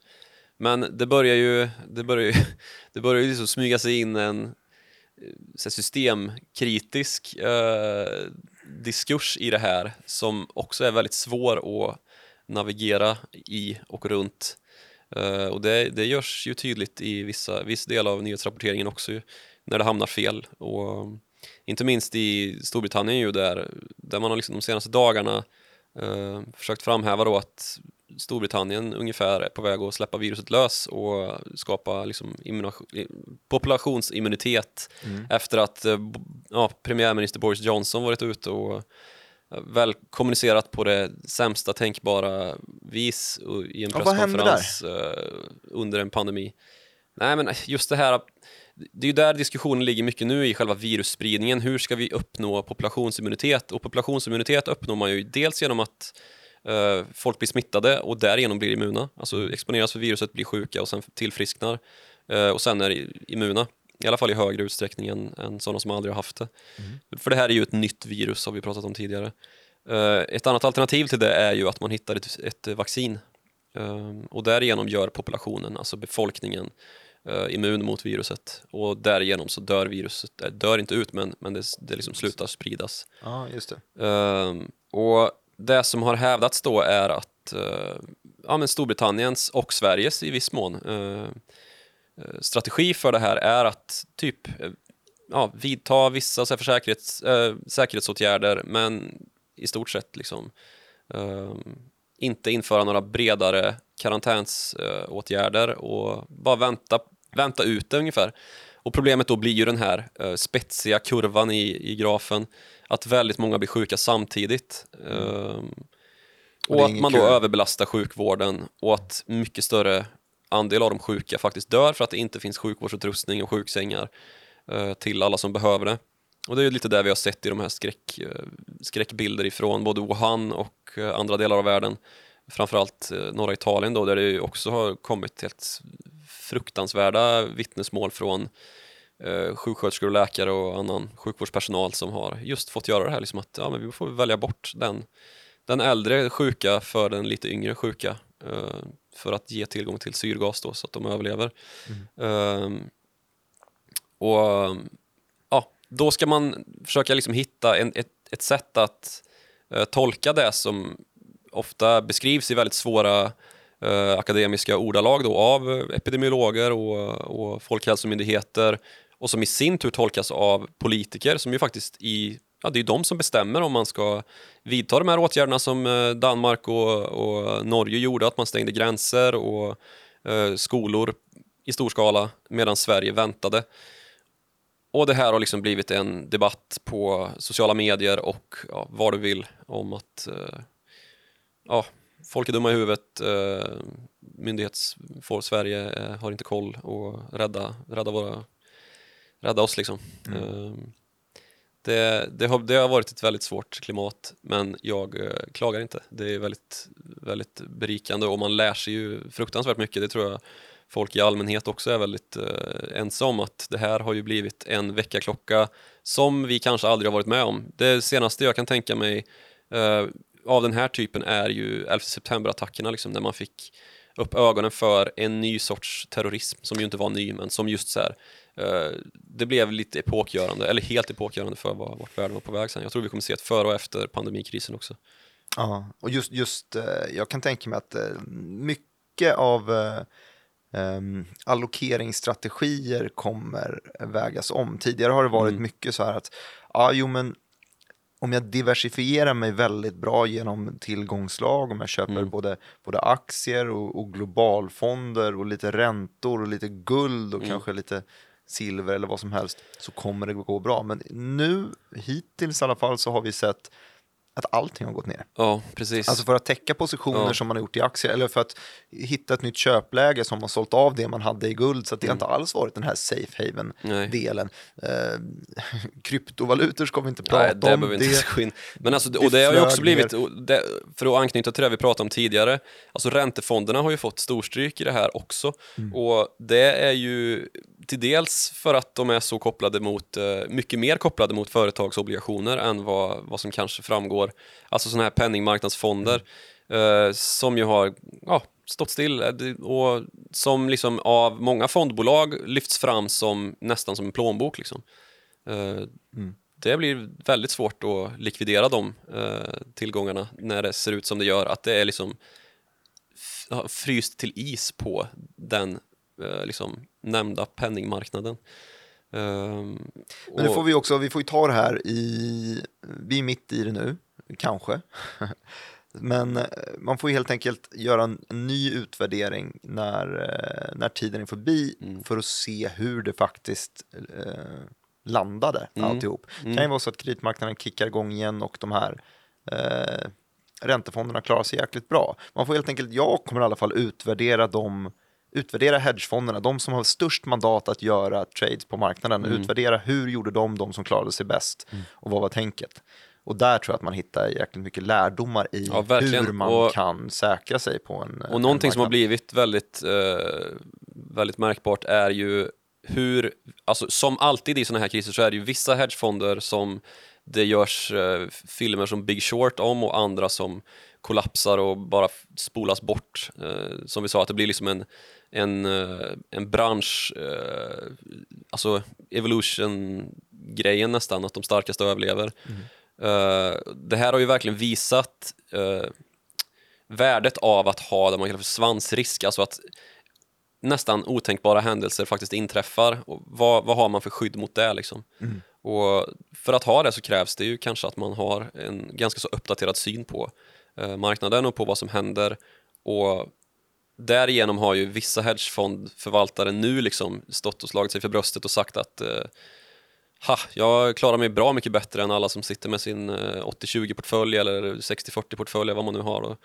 men det börjar ju, det börjar ju, det börjar ju liksom smyga sig in en eh, här systemkritisk eh, diskurs i det här som också är väldigt svår att navigera i och runt. Eh, och det, det görs ju tydligt i vissa, viss del av nyhetsrapporteringen också ju, när det hamnar fel. Och inte minst i Storbritannien ju där, där man har liksom de senaste dagarna eh, försökt framhäva då att Storbritannien ungefär är på väg att släppa viruset lös och skapa liksom populationsimmunitet efter att eh, ja, premiärminister Boris Johnson varit ute och eh, väl kommunicerat på det sämsta tänkbara vis i en presskonferens eh, under en pandemi. Nej men just det här, det är ju där diskussionen ligger mycket nu i själva virusspridningen. Hur ska vi uppnå populationsimmunitet? Och populationsimmunitet uppnår man ju dels genom att eh, folk blir smittade och därigenom blir immuna, alltså exponeras för viruset, blir sjuka och sen tillfrisknar eh, och sen är immuna. I alla fall i högre utsträckning än, än sådana som aldrig har haft det. För det här är ju ett nytt virus, har vi pratat om tidigare. Eh, ett annat alternativ till det är ju att man hittar ett, ett vaccin eh, och därigenom gör populationen, alltså befolkningen, eh, immun mot viruset och därigenom så dör viruset, det dör inte ut men, men det, det liksom slutar spridas. Ja, just det. Och det som har hävdats då är att ja, men Storbritanniens och Sveriges i viss mån strategi för det här är att typ eh, ja, vidta vissa så här, försäkerhets, eh, säkerhetsåtgärder men i stort sett liksom ehm, inte införa några bredare karantänsåtgärder och bara vänta, vänta ut det ungefär. Och problemet då blir ju den här eh, spetsiga kurvan i, i grafen, att väldigt många blir sjuka samtidigt. Ehm, Och och att man då kul. överbelastar sjukvården och att mycket större andel av de sjuka faktiskt dör för att det inte finns sjukvårdsutrustning och sjuksängar eh, till alla som behöver det. Och det är ju lite det vi har sett i de här skräck, eh, skräckbilder ifrån både Wuhan och eh, andra delar av världen. framförallt eh, norra Italien då, där det ju också har kommit helt fruktansvärda vittnesmål från eh, sjuksköterskor och läkare och annan sjukvårdspersonal som har just fått göra det här, liksom att ja, men vi får välja bort den, den äldre sjuka för den lite yngre sjuka eh, för att ge tillgång till syrgas då så att de överlever. Eh, och ja, då ska man försöka liksom hitta en, ett, ett sätt att eh, tolka det som ofta beskrivs i väldigt svåra eh, akademiska ordalag då, av epidemiologer och, och folkhälsomyndigheter och som i sin tur tolkas av politiker som ju faktiskt i Ja, det är de som bestämmer om man ska vidta de här åtgärderna som eh, Danmark och, och Norge gjorde, att man stängde gränser och eh, skolor i stor skala medan Sverige väntade. Och det här har liksom blivit en debatt på sociala medier och ja, vad du vill om att eh, ja, folk är dumma i huvudet, eh, myndighetsfolk, Sverige eh, har inte koll och rädda, rädda, våra, rädda oss liksom. Mm. Det, det, har, det har varit ett väldigt svårt klimat men jag eh, klagar inte. Det är väldigt, väldigt berikande och man lär sig ju fruktansvärt mycket. Det tror jag folk i allmänhet också är väldigt eh, ense om att det här har ju blivit en väckarklocka som vi kanske aldrig har varit med om. Det senaste jag kan tänka mig eh, av den här typen är ju 11 september-attackerna liksom, där man fick upp ögonen för en ny sorts terrorism som ju inte var ny men som just så här det blev lite epokgörande, eller helt epokgörande för vad, vart världen var på väg sen. Jag tror vi kommer se ett före och efter pandemikrisen också. Ja, och just, just eh, jag kan tänka mig att eh, mycket av eh, um, allokeringsstrategier kommer vägas om. Tidigare har det varit Mm. mycket så här att, ja, jo, men om jag diversifierar mig väldigt bra genom tillgångslag, om jag köper Mm. både, både aktier och, och globalfonder och lite räntor och lite guld och Mm. kanske lite silver eller vad som helst, så kommer det gå bra. Men nu, hittills i alla fall, så har vi sett att allting har gått ner. Ja, precis. Alltså för att täcka positioner Ja. som man har gjort i aktier eller för att hitta ett nytt köpläge som har sålt av det man hade i guld. Så att det har inte alls varit den här safe Mm. Haven-delen. Eh, kryptovalutor ska vi inte prata Nej, det om. behöver vi inte in. Men alltså, det och det har ju också blivit, det, för att anknyta till det vi pratade om tidigare, alltså räntefonderna har ju fått storstryk i det här också. Mm. Och det är ju till dels för att de är så kopplade mot, eh, mycket mer kopplade mot företagsobligationer än vad, vad som kanske framgår. Alltså sådana här penningmarknadsfonder Mm. eh, som ju har ja, stått still eh, och som liksom av många fondbolag lyfts fram som nästan som en plånbok. Liksom. Eh, det blir väldigt svårt att likvidera de tillgångarna när det ser ut som det gör, att det är liksom fryst till is på den liksom nämnda penningmarknaden. Ehm, Men nu får vi också, vi får ju ta det här i, vi är mitt i det nu, kanske. Men eh, man får helt enkelt göra en, en ny utvärdering när, eh, när tiden är förbi Mm. för att se hur det faktiskt eh, landade Mm. alltihop. Det kan ju vara så att kreditmarknaden kickar igång igen och de här eh, räntefonderna klarar sig jäkligt bra. Man får helt enkelt, jag kommer i alla fall utvärdera de utvärdera hedgefonderna, de som har störst mandat att göra trades på marknaden, Mm. utvärdera hur gjorde de, de som klarade sig bäst och vad var tänket. Och där tror jag att man hittar jäkligt mycket lärdomar i Ja, hur man Och- kan säkra sig på en Och någonting som har blivit väldigt, eh, väldigt märkbart är ju hur, alltså som alltid i sådana här kriser så är det ju vissa hedgefonder som det görs eh, filmer som Big Short om och andra som kollapsar och bara spolas bort. Eh, som vi sa, att det blir liksom en, en, eh, en bransch, eh, alltså evolution-grejen nästan, att de starkaste överlever. Eh, det här har ju verkligen visat eh, värdet av att ha det man kallar för svansrisk, alltså att nästan otänkbara händelser faktiskt inträffar. Och vad, vad har man för skydd mot det? Liksom? Och för att ha det så krävs det ju kanske att man har en ganska så uppdaterad syn på marknaden och på vad som händer. Och därigenom har ju vissa hedgefondförvaltare nu liksom stått och slagit sig för bröstet och sagt att eh, ha, jag klarar mig bra mycket bättre än alla som sitter med sin eh, 80-20-portfölj eller 60-40 portfölj, vad man nu har. Och,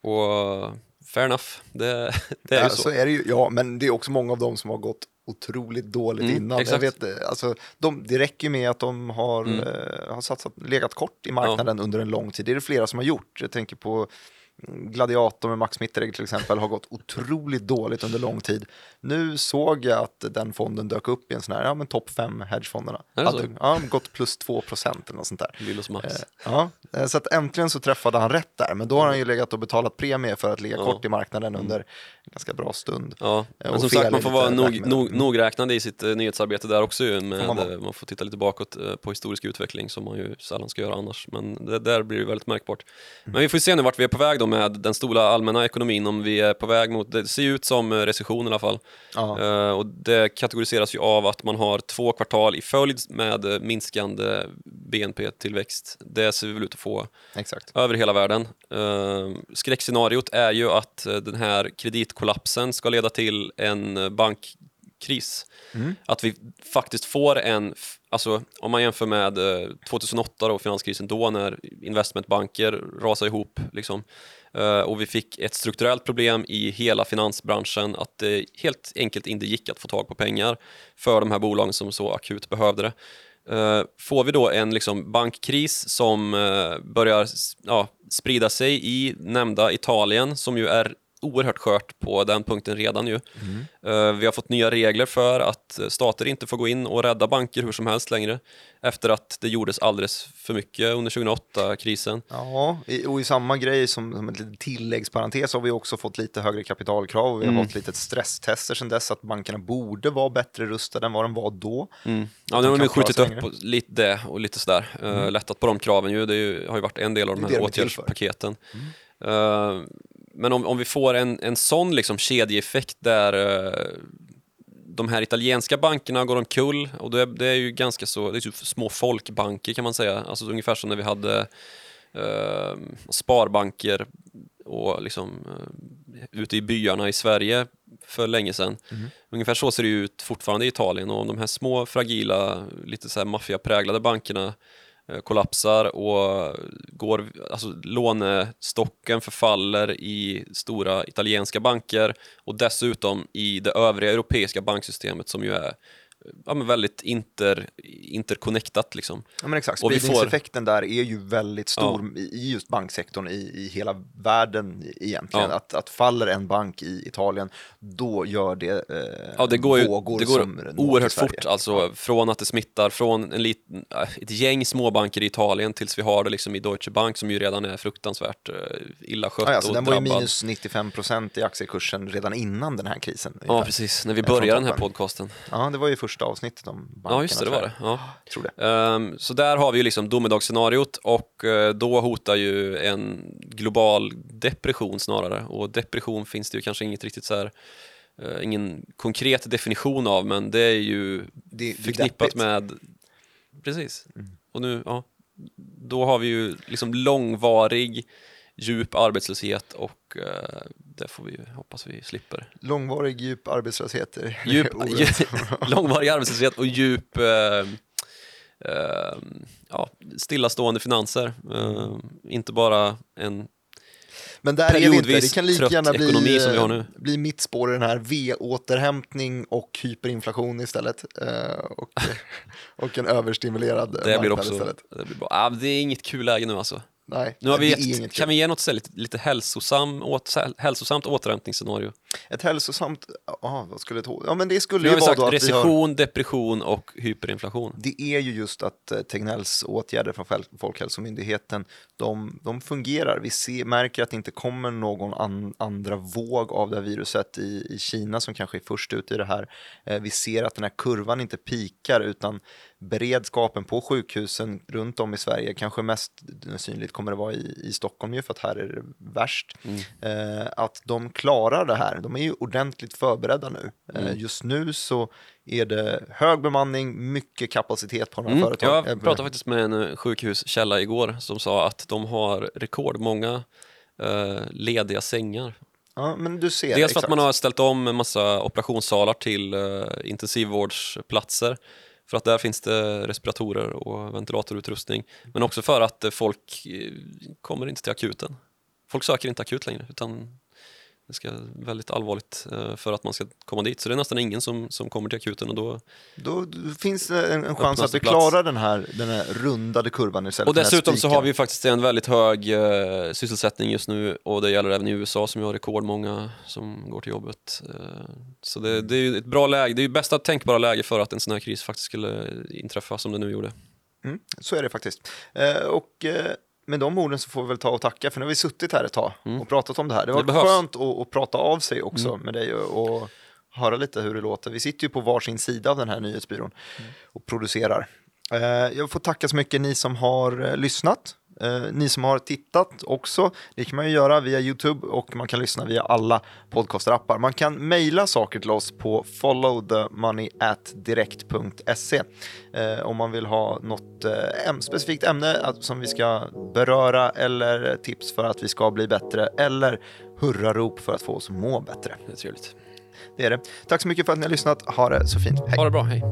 och fair enough, det, det är ja, ju så. så är det ju, ja, men det är också många av dem som har gått otroligt dåligt Mm, innan. exakt. Jag vet, eh, alltså, de, det räcker med att de har, Mm. eh, har satsat, legat kort i marknaden under en lång tid. Det är det flera som har gjort. Jag tänker på Gladiator med Max Mitteregger till exempel har gått otroligt dåligt under lång tid. Nu såg jag att den fonden dök upp i en sån här, ja men topp 5 hedgefonderna. Hade, ja, gått plus 2 procent eller något sånt där. Lillos Max. Eh, Ja, eh, så att äntligen så träffade han rätt där, men då har han ju legat och betalat premie för att ligga Ja. kort i marknaden under en ganska bra stund. Ja, Eh, men och som sagt man får vara nog, nog, nogräknande i sitt eh, nyhetsarbete där också ju med, man vara. man får titta lite bakåt eh, på historisk utveckling som man ju sällan ska göra annars men det, där blir det väldigt märkbart. Mm. Men vi får se nu vart vi är på väg då med den stora allmänna ekonomin om vi är på väg mot, det ser ut som eh, recession i alla fall. Eh, och det kategoriseras ju av att man har två kvartal i följd med eh, minskande BNP-tillväxt. Det ser vi väl ut att få Exakt. över hela världen. Eh, skräckscenariot är ju att eh, den här kreditkollapsen ska leda till en eh, bankkris. Mm. Att vi faktiskt får en, alltså om man jämför med eh, 2008 och finanskrisen då när investmentbanker rasade ihop liksom, eh, och vi fick ett strukturellt problem i hela finansbranschen att det helt enkelt inte gick att få tag på pengar för de här bolagen som så akut behövde det. Eh, får vi då en liksom, bankkris som eh, börjar ja, sprida sig i nämnda Italien som ju är oerhört skört på den punkten redan ju. Eh, vi har fått nya regler för att eh, stater inte får gå in och rädda banker hur som helst längre efter att det gjordes alldeles för mycket under 2008-krisen. Ja, och i samma grej som, som en liten tilläggsparentes har vi också fått lite högre kapitalkrav och vi har Mm. fått lite stresstester sedan dess att bankerna borde vara bättre rustade än vad de var då. Mm. Ja, nu har de skjutit upp lite det och lite sådär. Uh, lättat på de kraven ju. Det ju, har ju varit en del av de här åtgärdspaketen. Eh, men om, om vi får en, en sån liksom kedjeeffekt där eh, de här italienska bankerna går omkull och det, det är ju ganska så, det är typ små folkbanker kan man säga. Alltså ungefär som när vi hade eh, sparbanker och liksom eh, ute i byarna i Sverige för länge sedan. Ungefär så ser det ut fortfarande i Italien och om de här små fragila, lite så här maffiapräglade bankerna Eh, kollapsar och går, alltså lånestocken förfaller i stora italienska banker och dessutom i det övriga europeiska banksystemet som ju är ja, men väldigt inter, interconnectat liksom. Ja, men exakt, vi får- spridningseffekten där är ju väldigt stor i i just banksektorn i, i hela världen egentligen. Ja. Att, att faller en bank i Italien, då gör det, eh, Ja, det går, ju, vågor det går som oerhört fort, alltså från att det smittar från en liten, äh, ett gäng småbanker i Italien tills vi har det liksom i Deutsche Bank som ju redan är fruktansvärt uh, illa skött Ja, alltså, och den var ju drabbad. minus 95 procent i aktiekursen redan innan den här krisen. Ja, precis, när vi Eh, började den här podcasten. Ja, det var ju första avsnittet om bankerna. Ja, just det, det var det. Ja. Tror det. Ehm, så där har vi ju liksom domedagsscenariot och eh, då hotar ju en global depression snarare och depression finns det ju kanske inget riktigt så här eh, ingen konkret definition av men det är ju Det, det förknippat deppigt. med precis Mm. och nu ja då har vi ju liksom långvarig djup arbetslöshet och eh, det får vi hoppas vi slipper Långvarig djup arbetslöshet. är djup, långvarig arbetslöshet och djup eh, eh, ja, stillastående finanser. Eh, inte bara en... Men där är vi inte. Det kan lika gärna bli, eh, bli mitt spår i den här V-återhämtning och hyperinflation istället. Eh, och, och en överstimulerad Det blir marknad också... istället. Det, blir bra. Ah, det är inget kul läge nu alltså. Nej, Nu har vi gett, kan vi ge något så lite, lite hälsosam, åt, hälsosamt återhämtningsscenario? Ett hälsosamt, ja vad skulle det Ja men det skulle ju vara sagt då att vi har recession, depression och hyperinflation. det är ju just att eh, Tegnells åtgärder från Folkhälsomyndigheten, de, de fungerar. Vi ser, märker att det inte kommer någon an, andra våg av det här viruset i, i Kina som kanske är först ut i det här. Eh, vi ser att den här kurvan inte pikar utan beredskapen på sjukhusen runt om i Sverige, kanske mest synligt kommer det vara i, i Stockholm ju för att här är det värst, eh, att de klarar det här. De är ju ordentligt förberedda nu. Eh, just nu så är det hög bemanning, mycket kapacitet på de här Mm, företagen. jag pratade faktiskt med en eh, sjukhuskälla igår som sa att de har rekordmånga eh, lediga sängar. Ja, men du ser. Dels för att man har ställt om en massa operationssalar till uh, intensivvårdsplatser för att där finns det respiratorer och ventilatorutrustning. Men också för att eh, folk eh, kommer inte till akuten. Folk söker inte akut längre utan Det ska väldigt allvarligt eh, för att man ska komma dit. Så det är nästan ingen som, som kommer till akuten och då... Då finns det en, en chans att plats. klarar den här, den här rundade kurvan istället Och dessutom så har vi faktiskt en väldigt hög eh, sysselsättning just nu och det gäller även i USA som har rekordmånga som går till jobbet. Eh, så det, det är ett bra läge, det är ju bästa tänkbara läge för att en sån här kris faktiskt skulle inträffa som det nu gjorde. Mm, så är det faktiskt. Eh, och eh, med de orden så får vi väl ta och tacka, för nu har vi suttit här ett tag och pratat om det här. Det var Mm. Det. Mm. skönt att, att prata av sig också med dig och, och höra lite hur det låter. Vi sitter ju på varsin sida av den här nyhetsbyrån Mm. och producerar. Eh, jag får tacka så mycket ni som har eh, lyssnat. Eh, ni som har tittat också, det kan man ju göra via YouTube och man kan lyssna via alla podcasterappar. Man kan mejla saker till oss på followthemoney@direkt.se eh, om man vill ha något eh, specifikt ämne att, som vi ska beröra eller tips för att vi ska bli bättre eller hurrarop för att få oss att må bättre. Det är trevligt. Det är det. Tack så mycket för att ni har lyssnat. Ha det så fint. Hej! Ha det bra, hej!